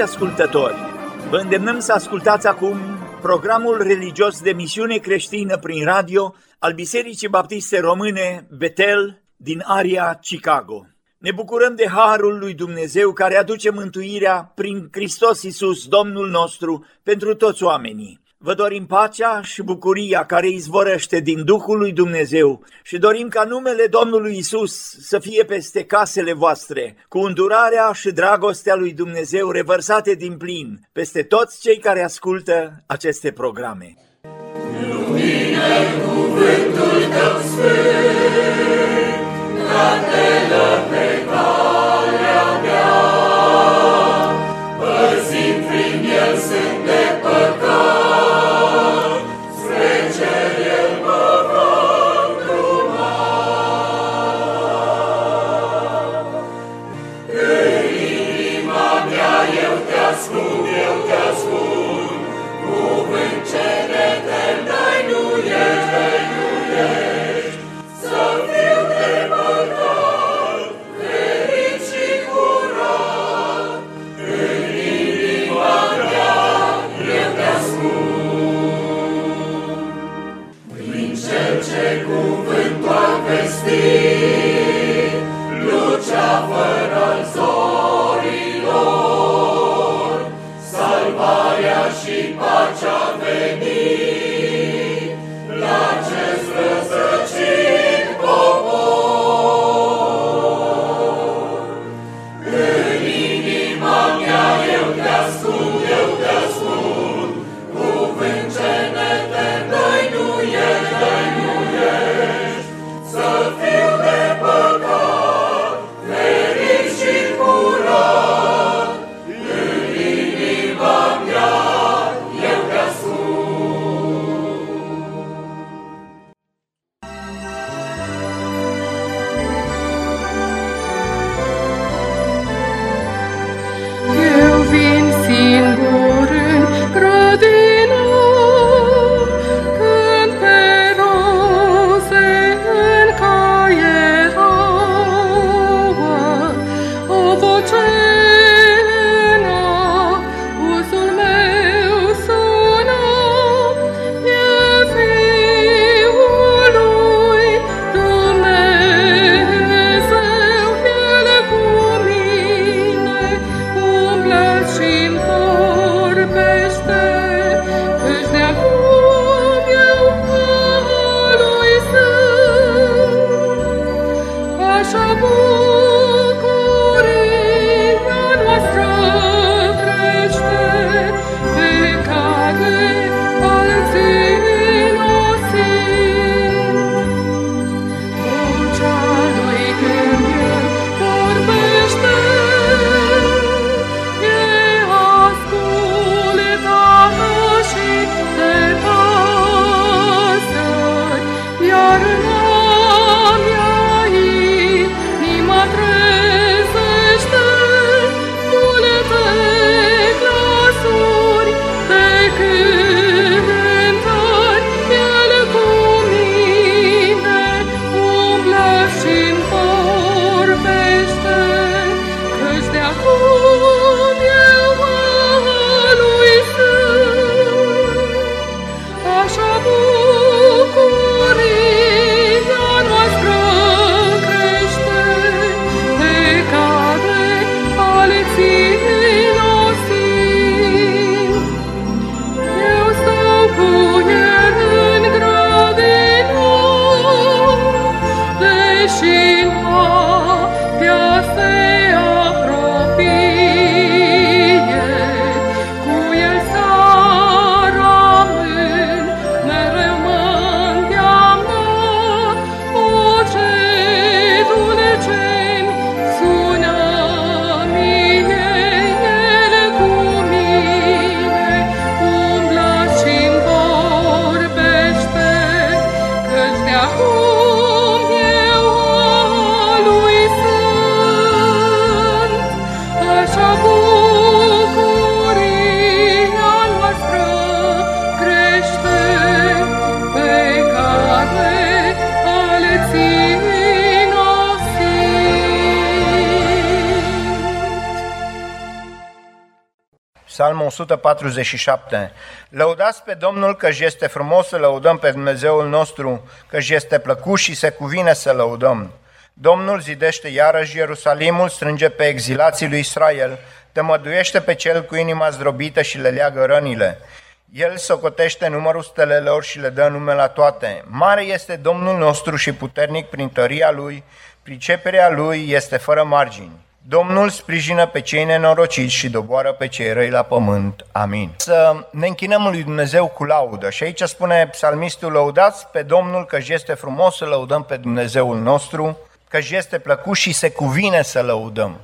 Iubiți ascultători, vă îndemnăm să ascultați acum programul religios de misiune creștină prin radio al Bisericii Baptiste Române Betel din area Chicago. Ne bucurăm de harul lui Dumnezeu care aduce mântuirea prin Hristos Iisus, Domnul nostru, pentru toți oamenii. Vă dorim pacea și bucuria care izvorăște din Duhul lui Dumnezeu și dorim ca numele Domnului Isus să fie peste casele voastre, cu îndurarea și dragostea lui Dumnezeu revărsate din plin peste toți cei care ascultă aceste programe. Lumină cuvântul tău sfânt, pe Psalmul 147. Lăudați pe Domnul că este frumos să lăudăm pe Dumnezeul nostru, că este plăcut și se cuvine să lăudăm. Domnul zidește iarăși Ierusalimul, strânge pe exilații lui Israel, tămăduiește pe cel cu inima zdrobită și le leagă rănile. El socotește numărul stelelor și le dă nume la toate. Mare este Domnul nostru și puternic prin tăria lui, priceperea lui este fără margini. Domnul sprijină pe cei nenorociți și doboară pe cei răi la pământ. Amin. Să ne închinăm lui Dumnezeu cu laudă. Și aici spune psalmistul, lăudați pe Domnul că este frumos să lăudăm pe Dumnezeul nostru, că este plăcut și se cuvine să lăudăm.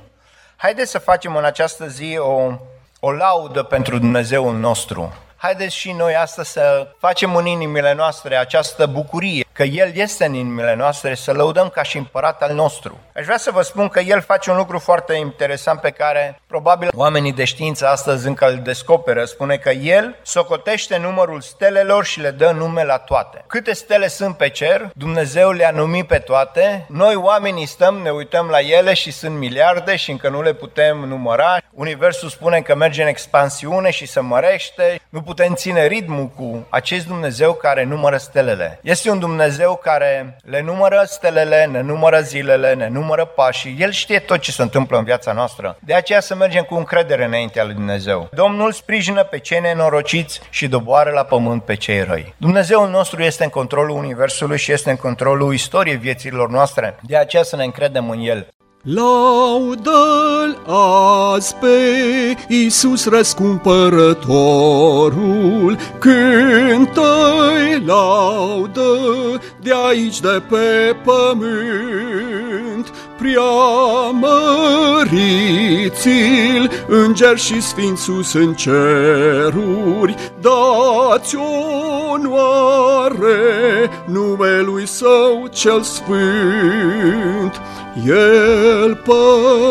Haideți să facem în această zi o, o laudă pentru Dumnezeul nostru haideți și noi astăzi să facem în inimile noastre această bucurie, că El este în inimile noastre, să lăudăm ca și împărat al nostru. Aș vrea să vă spun că El face un lucru foarte interesant pe care probabil oamenii de știință astăzi încă îl descoperă. Spune că El socotește numărul stelelor și le dă nume la toate. Câte stele sunt pe cer, Dumnezeu le-a numit pe toate. Noi oamenii stăm, ne uităm la ele și sunt miliarde și încă nu le putem număra. Universul spune că merge în expansiune și se mărește. Nu putem ține ritmul cu acest Dumnezeu care numără stelele. Este un Dumnezeu care le numără stelele, ne numără zilele, ne numără pașii. El știe tot ce se întâmplă în viața noastră. De aceea să mergem cu încredere înaintea lui Dumnezeu. Domnul sprijină pe cei nenorociți și doboară la pământ pe cei răi. Dumnezeul nostru este în controlul Universului și este în controlul istoriei vieților noastre. De aceea să ne încredem în El. Laudă-L azi pe Iisus răscumpărătorul, cântă-i laudă de aici de pe pământ, preamăriți-l, îngeri și sfinți sus în ceruri, dați onoare numelui său cel sfânt. El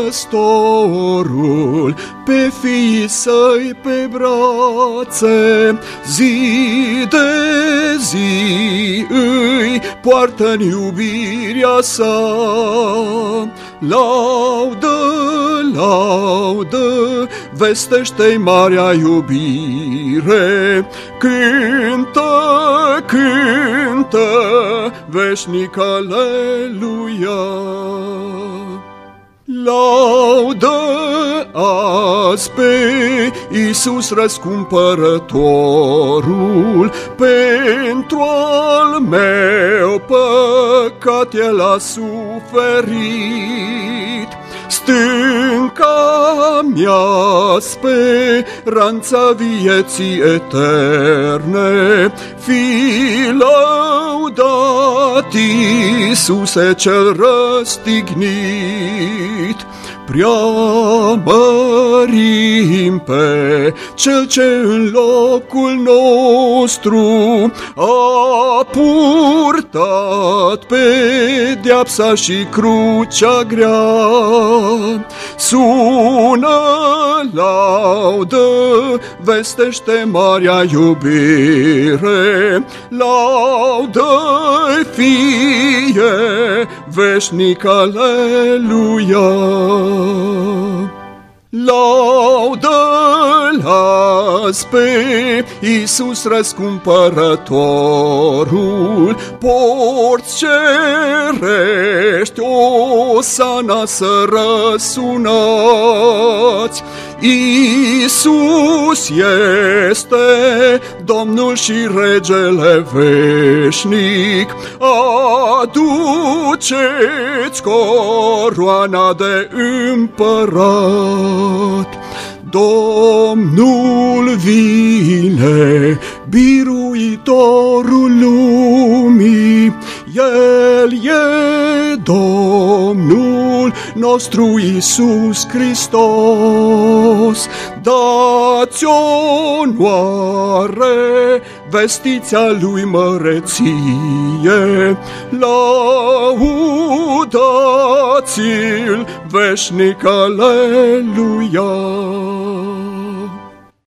păstorul pe fiii săi pe brațe, zi de zi îi poartă în iubirea sa. Laudă, laudă, vestește-i marea iubire, cântă, cântă, veșnic aleluia. Laudă azi pe Iisus răscumpărătorul, pentru al meu păcat El a suferit. Stânca mea speranța vieții eterne, fi lăudat Iisuse cel răstignit, Preamărim pe Cel ce în locul nostru a purtat pedeapsa și crucea grea. Sună laudă, vestește marea iubire, laudă fie veșnic, aleluia. Laudă-l azi pe Iisus răscumpărătorul, porți cerești, o sana să răsunați. Iisus este Domnul și Regele veșnic, aduceți coroana de împărat. Domnul vine, biruitorul lumii, El e Domnul nostru Iisus Hristos. Dați onoare, vestiția lui măreție, laudați-l veșnic, aleluia.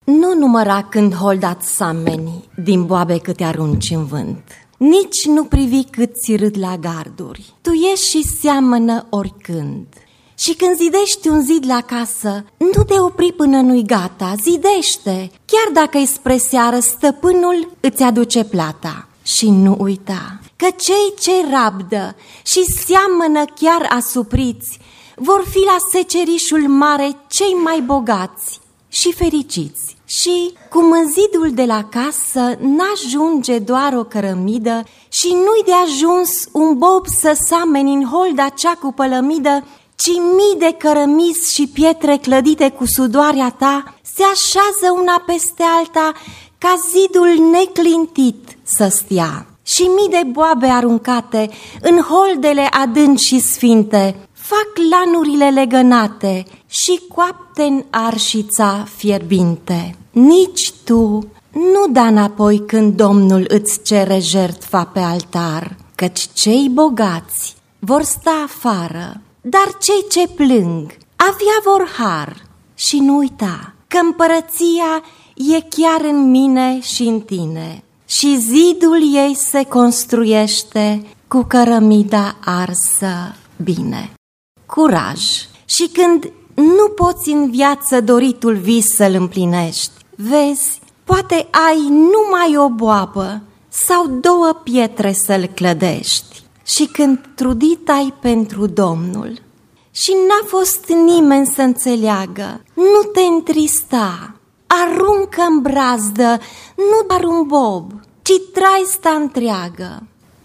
Nu număra când holdați samenii din boabe câte arunci în vânt. Nici nu privi cât ți râd la garduri. Tu ești și seamănă oricând. Și când zidești un zid la casă, nu te opri până nu-i gata, zidește. Chiar dacă e spre seară, stăpânul îți aduce plata. Și nu uita că cei ce rabdă și seamănă chiar asupriți vor fi la secerișul mare cei mai bogați și fericiți. Și cum în zidul de la casă n-ajunge doar o cărămidă și nu-i de ajuns un bob să sameni în holda cea cu pălămidă, ci mii de cărămizi și pietre clădite cu sudoarea ta se așează una peste alta ca zidul neclintit să stea. Și mii de boabe aruncate în holdele adânci și sfinte fac lanurile legănate și coapte în arșița fierbinte. Nici tu nu da înapoi când Domnul îți cere jertfa pe altar, căci cei bogați vor sta afară dar cei ce plâng avea vor har și nu uita că împărăția e chiar în mine și în tine și zidul ei se construiește cu cărămida arsă bine. Curaj! Și când nu poți în viață doritul vis să-l împlinești, vezi, poate ai numai o boabă sau două pietre să-l clădești. Și când trudit ai pentru Domnul. Și n-a fost nimeni să înțeleagă, nu te întrista, aruncă în brazdă, nu doar un bob, ci traista întreagă.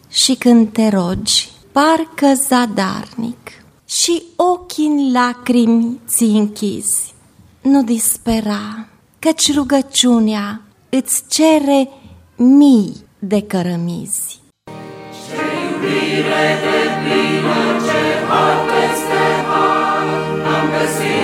Și când te rogi, parcă zadarnic și ochii în lacrimi ți închizi. Nu dispera, căci rugăciunea îți cere mii de cărămizi iubire de plină ce har peste har, am găsit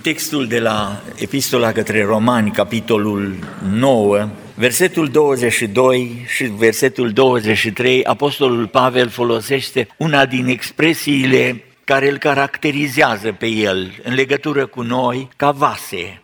textul de la Epistola către Romani, capitolul 9, versetul 22 și versetul 23, Apostolul Pavel folosește una din expresiile care îl caracterizează pe el în legătură cu noi ca vase.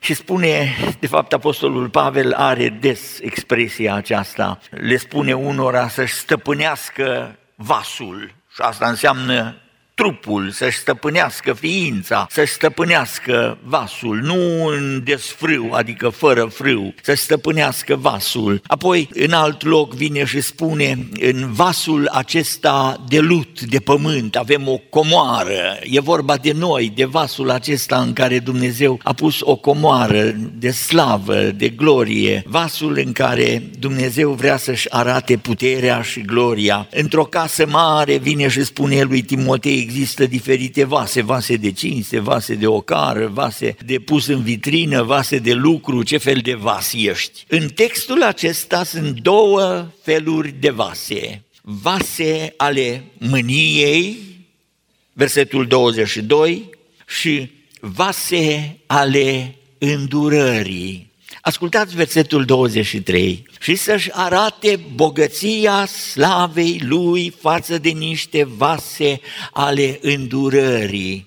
Și spune, de fapt, Apostolul Pavel are des expresia aceasta, le spune unora să-și stăpânească vasul și asta înseamnă trupul, să-și stăpânească ființa, să-și stăpânească vasul, nu în desfrâu, adică fără frâu, să-și stăpânească vasul. Apoi, în alt loc vine și spune, în vasul acesta de lut, de pământ, avem o comoară, e vorba de noi, de vasul acesta în care Dumnezeu a pus o comoară de slavă, de glorie, vasul în care Dumnezeu vrea să-și arate puterea și gloria. Într-o casă mare vine și spune lui Timotei, există diferite vase, vase de cinste, vase de ocară, vase de pus în vitrină, vase de lucru, ce fel de vas ești. În textul acesta sunt două feluri de vase. Vase ale mâniei, versetul 22, și vase ale îndurării. Ascultați versetul 23. Și să-și arate bogăția slavei lui față de niște vase ale îndurării.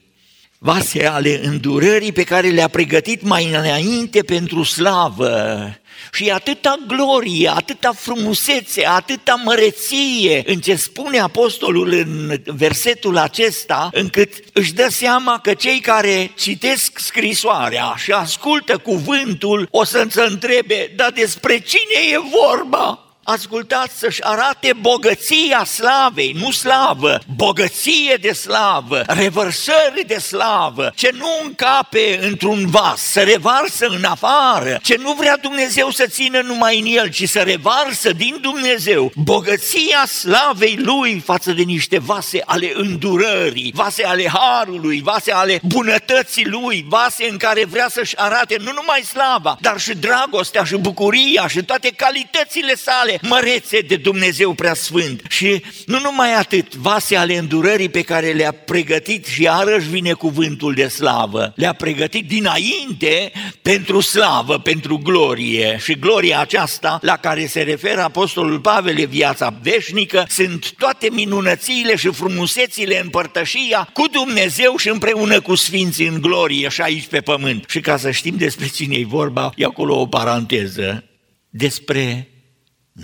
Vase ale îndurării pe care le-a pregătit mai înainte pentru slavă și atâta glorie, atâta frumusețe, atâta măreție în ce spune apostolul în versetul acesta, încât își dă seama că cei care citesc scrisoarea și ascultă cuvântul o să se întrebe, dar despre cine e vorba? Ascultați, să-și arate bogăția slavei, nu slavă, bogăție de slavă, revărsări de slavă, ce nu încape într-un vas, să revarsă în afară, ce nu vrea Dumnezeu să țină numai în el, ci să revarsă din Dumnezeu. Bogăția slavei Lui față de niște vase ale îndurării, vase ale harului, vase ale bunătății Lui, vase în care vrea să-și arate nu numai slava, dar și dragostea și bucuria și toate calitățile sale mărețe de Dumnezeu preasfânt. Și nu numai atât, vase ale îndurării pe care le-a pregătit și iarăși vine cuvântul de slavă. Le-a pregătit dinainte pentru slavă, pentru glorie. Și gloria aceasta la care se referă Apostolul Pavel e viața veșnică, sunt toate minunățiile și frumusețile împărtășia cu Dumnezeu și împreună cu Sfinții în glorie și aici pe pământ. Și ca să știm despre cine e vorba, e acolo o paranteză despre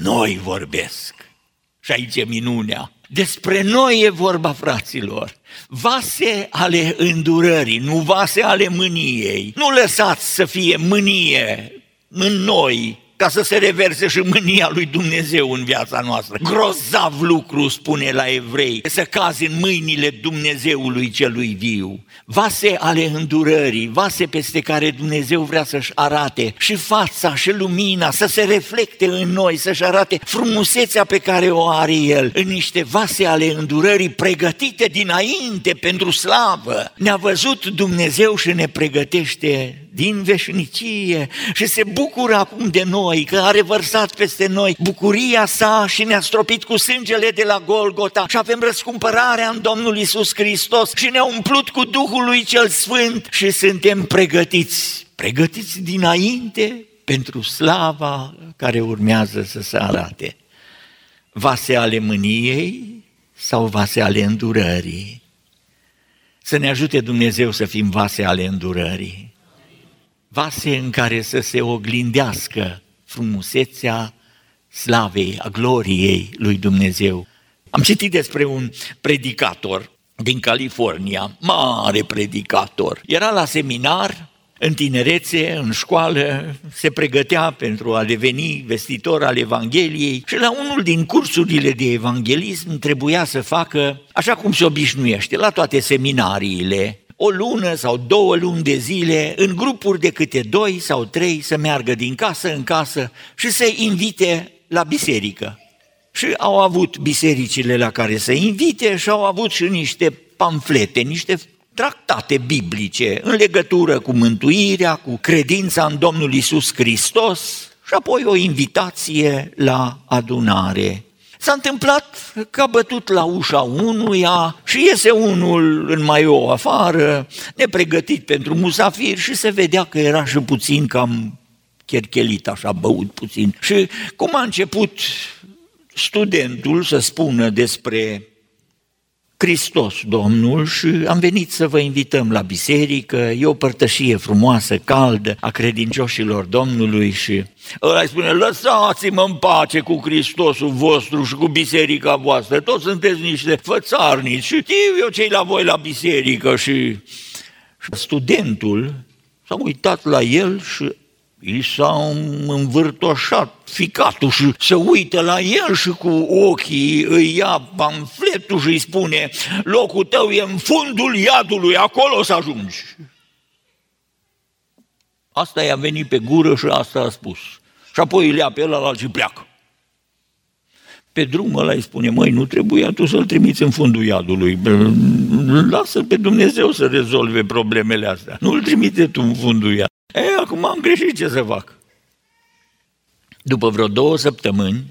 noi vorbesc. Și aici e minunea. Despre noi e vorba, fraților. Vase ale îndurării, nu vase ale mâniei. Nu lăsați să fie mânie în noi, ca să se reverse și mânia lui Dumnezeu în viața noastră. Grozav lucru, spune la evrei, să cazi în mâinile Dumnezeului celui viu. Vase ale îndurării, vase peste care Dumnezeu vrea să-și arate și fața și lumina, să se reflecte în noi, să-și arate frumusețea pe care o are El, în niște vase ale îndurării pregătite dinainte pentru slavă. Ne-a văzut Dumnezeu și ne pregătește din veșnicie și se bucură acum de noi, că a revărsat peste noi bucuria sa și ne-a stropit cu sângele de la Golgota și avem răscumpărarea în Domnul Isus Hristos și ne-a umplut cu Duhul lui cel Sfânt și suntem pregătiți, pregătiți dinainte pentru slava care urmează să se arate. Vase ale mâniei sau vase ale îndurării? Să ne ajute Dumnezeu să fim vase ale îndurării vase în care să se oglindească frumusețea slavei, a gloriei lui Dumnezeu. Am citit despre un predicator din California, mare predicator. Era la seminar, în tinerețe, în școală, se pregătea pentru a deveni vestitor al Evangheliei și la unul din cursurile de evanghelism trebuia să facă, așa cum se obișnuiește, la toate seminariile, o lună sau două luni de zile, în grupuri de câte doi sau trei, să meargă din casă în casă și să invite la biserică. Și au avut bisericile la care să invite și au avut și niște pamflete, niște tractate biblice în legătură cu mântuirea, cu credința în Domnul Isus Hristos și apoi o invitație la adunare. S-a întâmplat că a bătut la ușa unuia și iese unul în mai o afară, nepregătit pentru musafir și se vedea că era și puțin cam cherchelit, așa, băut puțin. Și cum a început studentul să spună despre Hristos Domnul și am venit să vă invităm la biserică, e o părtășie frumoasă, caldă a credincioșilor Domnului și ăla îi spune, lăsați-mă în pace cu Hristosul vostru și cu biserica voastră, toți sunteți niște fățarnici și știu eu cei la voi la biserică. Și... și studentul s-a uitat la el și i s-a învârtoșat ficatul și se uită la el și cu ochii îi ia pamfletul și îi spune locul tău e în fundul iadului, acolo să ajungi. Asta i-a venit pe gură și asta a spus. Și apoi îl ia pe ăla și pleacă. Pe drum ăla îi spune, măi, nu trebuia tu să-l trimiți în fundul iadului, lasă pe Dumnezeu să rezolve problemele astea, nu-l trimite tu în fundul iadului. E, acum am greșit ce să fac. După vreo două săptămâni,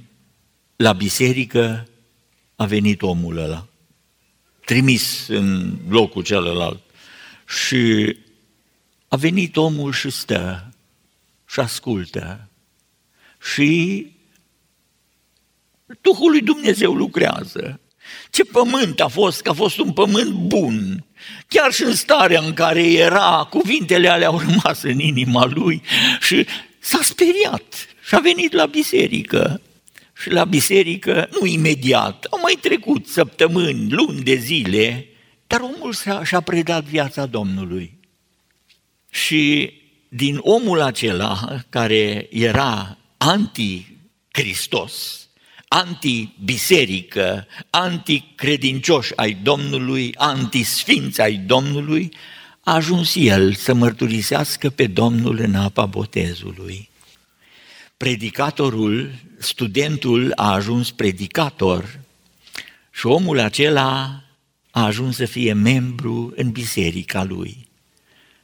la biserică a venit omul ăla, trimis în locul celălalt. Și a venit omul și stă și ascultă. Și Duhul lui Dumnezeu lucrează. Ce pământ a fost, că a fost un pământ bun. Chiar și în starea în care era, cuvintele alea au rămas în inima lui și s-a speriat și a venit la biserică. Și la biserică, nu imediat, au mai trecut săptămâni, luni de zile, dar omul și-a predat viața Domnului. Și din omul acela care era anti-Hristos, anti-biserică, anti-credincioși ai Domnului, anti-sfinți ai Domnului, a ajuns el să mărturisească pe Domnul în apa botezului. Predicatorul, studentul a ajuns predicator și omul acela a ajuns să fie membru în biserica lui.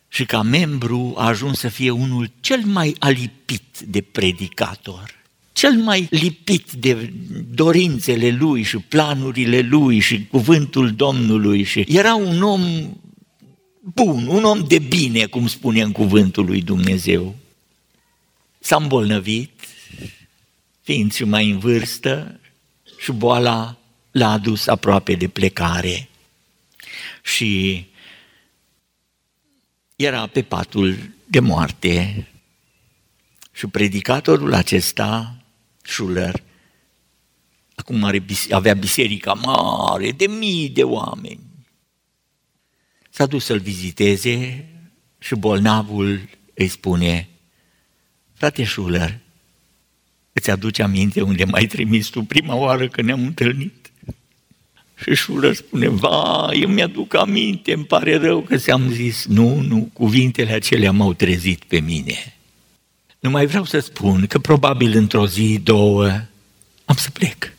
Și ca membru a ajuns să fie unul cel mai alipit de predicator cel mai lipit de dorințele lui și planurile lui și cuvântul Domnului și era un om bun, un om de bine, cum spune în cuvântul lui Dumnezeu. S-a îmbolnăvit, fiind și mai în vârstă, și boala l-a adus aproape de plecare. Și era pe patul de moarte. Și predicatorul acesta Schuller, acum are, avea biserica mare, de mii de oameni. S-a dus să-l viziteze și bolnavul îi spune, frate Schuller, îți aduce aminte unde m-ai trimis tu prima oară când ne-am întâlnit? Și Schuller spune, va, eu mi-aduc aminte, îmi pare rău că ți-am zis, nu, nu, cuvintele acelea m-au trezit pe mine. Nu mai vreau să spun că probabil într-o zi, două, am să plec.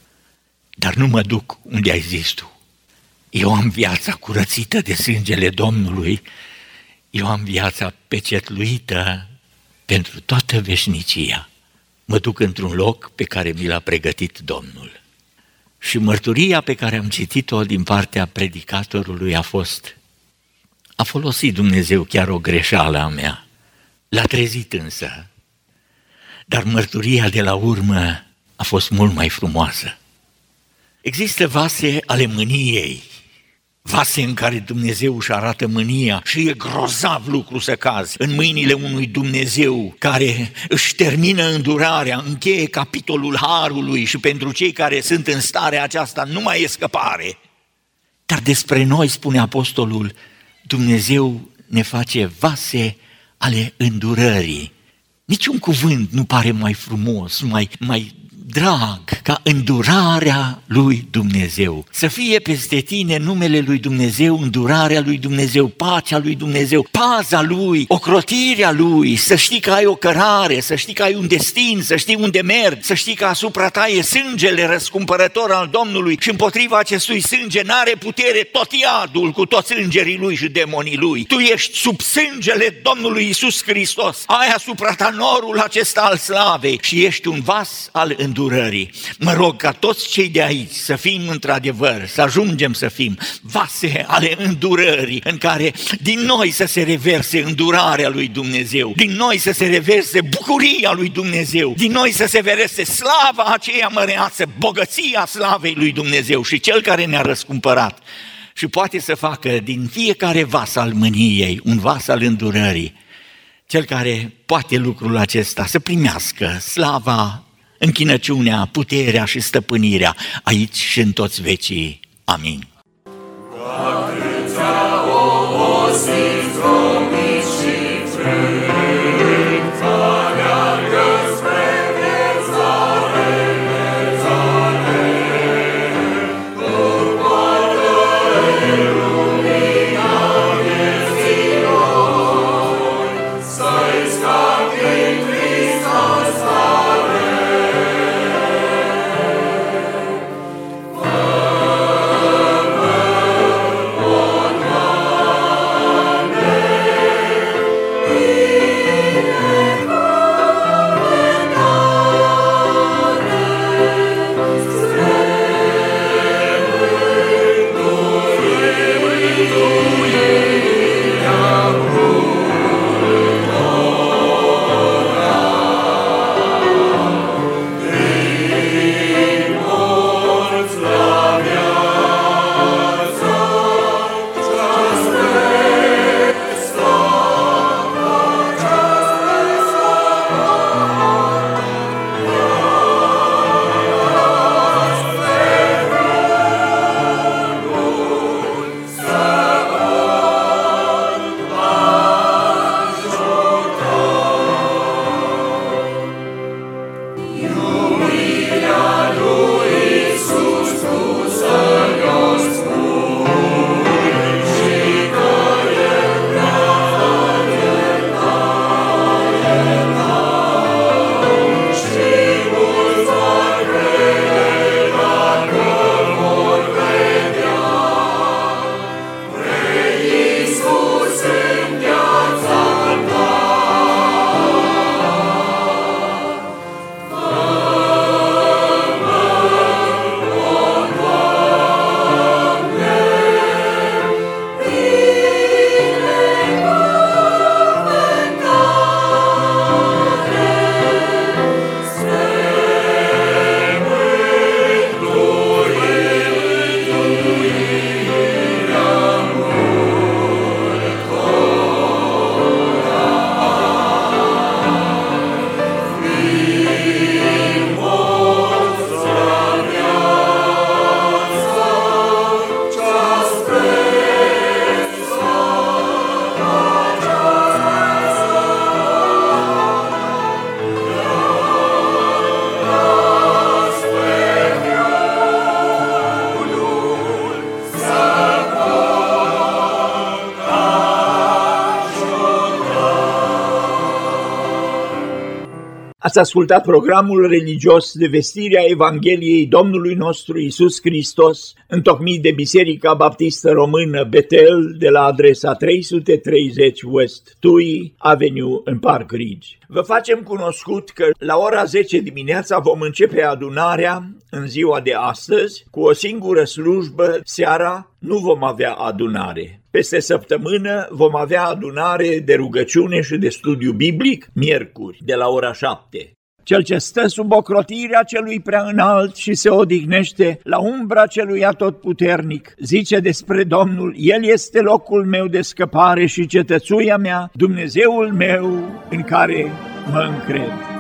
Dar nu mă duc unde ai zis tu. Eu am viața curățită de sângele Domnului. Eu am viața pecetluită pentru toată veșnicia. Mă duc într-un loc pe care mi l-a pregătit Domnul. Și mărturia pe care am citit-o din partea predicatorului a fost a folosit Dumnezeu chiar o greșeală a mea. L-a trezit însă dar mărturia de la urmă a fost mult mai frumoasă. Există vase ale mâniei, vase în care Dumnezeu își arată mânia și e grozav lucru să cazi în mâinile unui Dumnezeu care își termină îndurarea, încheie capitolul Harului și pentru cei care sunt în starea aceasta nu mai e scăpare. Dar despre noi, spune apostolul, Dumnezeu ne face vase ale îndurării. Niciun cuvânt nu pare mai frumos, mai, mai drag ca îndurarea lui Dumnezeu. Să fie peste tine numele lui Dumnezeu, îndurarea lui Dumnezeu, pacea lui Dumnezeu, paza lui, ocrotirea lui, să știi că ai o cărare, să știi că ai un destin, să știi unde mergi, să știi că asupra ta e sângele răscumpărător al Domnului și împotriva acestui sânge n-are putere tot iadul cu toți îngerii lui și demonii lui. Tu ești sub sângele Domnului Isus Hristos, ai asupra ta norul acesta al slavei și ești un vas al îndurării îndurării. Mă rog ca toți cei de aici să fim într-adevăr, să ajungem să fim vase ale îndurării, în care din noi să se reverse îndurarea lui Dumnezeu, din noi să se reverse bucuria lui Dumnezeu, din noi să se reverse slava aceea măreață, bogăția slavei lui Dumnezeu și cel care ne-a răscumpărat și poate să facă din fiecare vas al mâniei un vas al îndurării, cel care poate lucrul acesta să primească slava, închinăciunea, puterea și stăpânirea aici și în toți vecii. Amin. Atâția Ați ascultat programul religios de vestirea Evangheliei Domnului nostru Isus Hristos, întocmit de Biserica Baptistă Română Betel de la adresa 330 West Tui Avenue în Park Ridge. Vă facem cunoscut că la ora 10 dimineața vom începe adunarea în ziua de astăzi cu o singură slujbă, seara nu vom avea adunare. Peste săptămână vom avea adunare de rugăciune și de studiu biblic, miercuri, de la ora 7. Cel ce stă sub ocrotirea celui prea înalt și se odihnește la umbra celui atotputernic, zice despre Domnul, El este locul meu de scăpare și cetățuia mea, Dumnezeul meu în care mă încred.